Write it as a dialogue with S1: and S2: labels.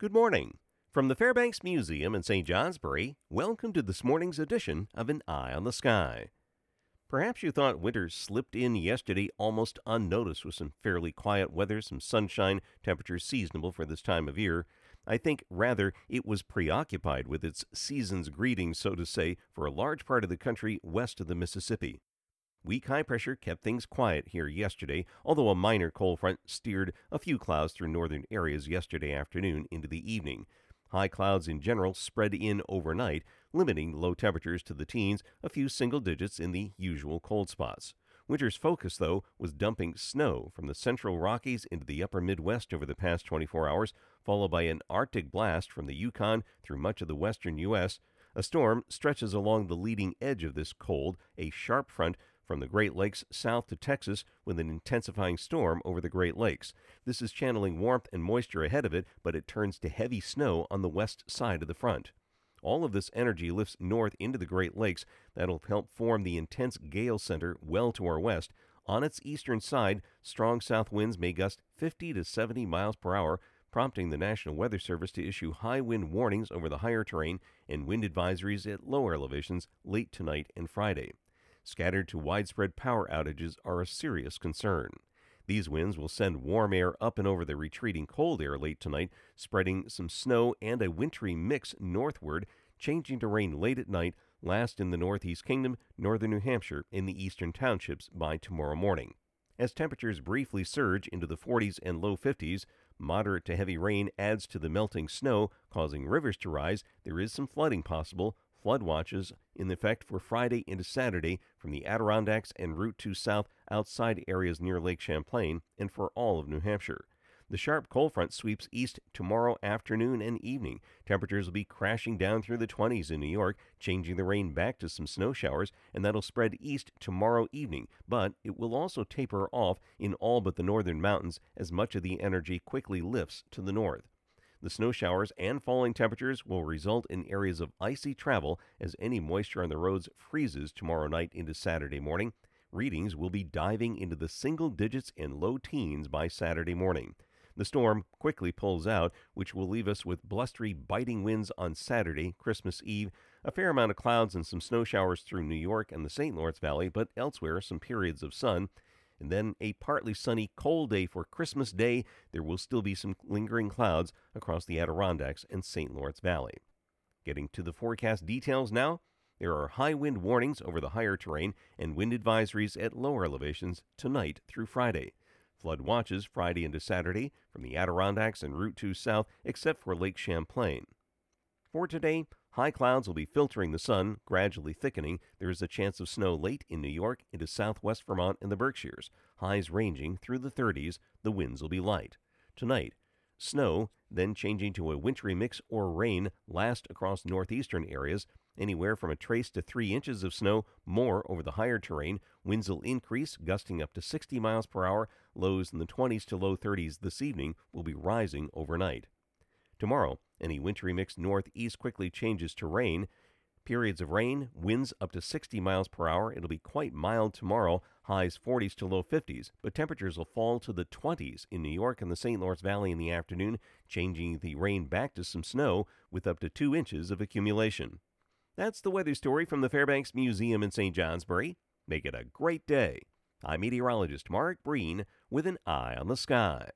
S1: Good morning. From the Fairbanks Museum in St. Johnsbury, welcome to this morning's edition of An Eye on the Sky. Perhaps you thought winter slipped in yesterday almost unnoticed with some fairly quiet weather, some sunshine, temperatures seasonable for this time of year. I think rather it was preoccupied with its season's greetings, so to say, for a large part of the country west of the Mississippi. Weak high pressure kept things quiet here yesterday, although a minor cold front steered a few clouds through northern areas yesterday afternoon into the evening. High clouds in general spread in overnight, limiting low temperatures to the teens, a few single digits in the usual cold spots. Winter's focus, though, was dumping snow from the central Rockies into the upper Midwest over the past 24 hours, followed by an Arctic blast from the Yukon through much of the western U.S. A storm stretches along the leading edge of this cold, a sharp front from the Great Lakes south to Texas with an intensifying storm over the Great Lakes. This is channeling warmth and moisture ahead of it, but it turns to heavy snow on the west side of the front. All of this energy lifts north into the Great Lakes. That'll help form the intense gale center well to our west. On its eastern side, strong south winds may gust 50 to 70 miles per hour, prompting the National Weather Service to issue high wind warnings over the higher terrain and wind advisories at lower elevations late tonight and Friday scattered to widespread power outages are a serious concern. These winds will send warm air up and over the retreating cold air late tonight, spreading some snow and a wintry mix northward, changing to rain late at night, last in the Northeast Kingdom, northern New Hampshire, and the eastern townships by tomorrow morning. As temperatures briefly surge into the 40s and low 50s, moderate to heavy rain adds to the melting snow, causing rivers to rise. There is some flooding possible, Flood watches in effect for Friday into Saturday from the Adirondacks and Route 2 south outside areas near Lake Champlain and for all of New Hampshire. The sharp cold front sweeps east tomorrow afternoon and evening. Temperatures will be crashing down through the 20s in New York, changing the rain back to some snow showers, and that'll spread east tomorrow evening. But it will also taper off in all but the northern mountains as much of the energy quickly lifts to the north. The snow showers and falling temperatures will result in areas of icy travel as any moisture on the roads freezes tomorrow night into Saturday morning. Readings will be diving into the single digits and low teens by Saturday morning. The storm quickly pulls out, which will leave us with blustery, biting winds on Saturday, Christmas Eve, a fair amount of clouds and some snow showers through New York and the St. Lawrence Valley, but elsewhere some periods of sun and then a partly sunny, cold day for Christmas Day. There will still be some lingering clouds across the Adirondacks and St. Lawrence Valley. Getting to the forecast details now. There are high wind warnings over the higher terrain and wind advisories at lower elevations tonight through Friday. Flood watches Friday into Saturday from the Adirondacks and Route 2 south, except for Lake Champlain. For today, high clouds will be filtering the sun, gradually thickening. There is a chance of snow late in New York into southwest Vermont and the Berkshires, highs ranging through the 30s. The winds will be light. Tonight, snow, then changing to a wintry mix or rain, last across northeastern areas. Anywhere from a trace to 3 inches of snow, more over the higher terrain. Winds will increase, gusting up to 60 miles per hour. Lows in the 20s to low 30s this evening will be rising overnight. Tomorrow, any wintry mix northeast quickly changes to rain. Periods of rain, winds up to 60 miles per hour. It'll be quite mild tomorrow, highs 40s to low 50s, but temperatures will fall to the 20s in New York and the St. Lawrence Valley in the afternoon, changing the rain back to some snow with up to 2 inches of accumulation. That's the weather story from the Fairbanks Museum in St. Johnsbury. Make it a great day. I'm meteorologist Mark Breen with an eye on the sky.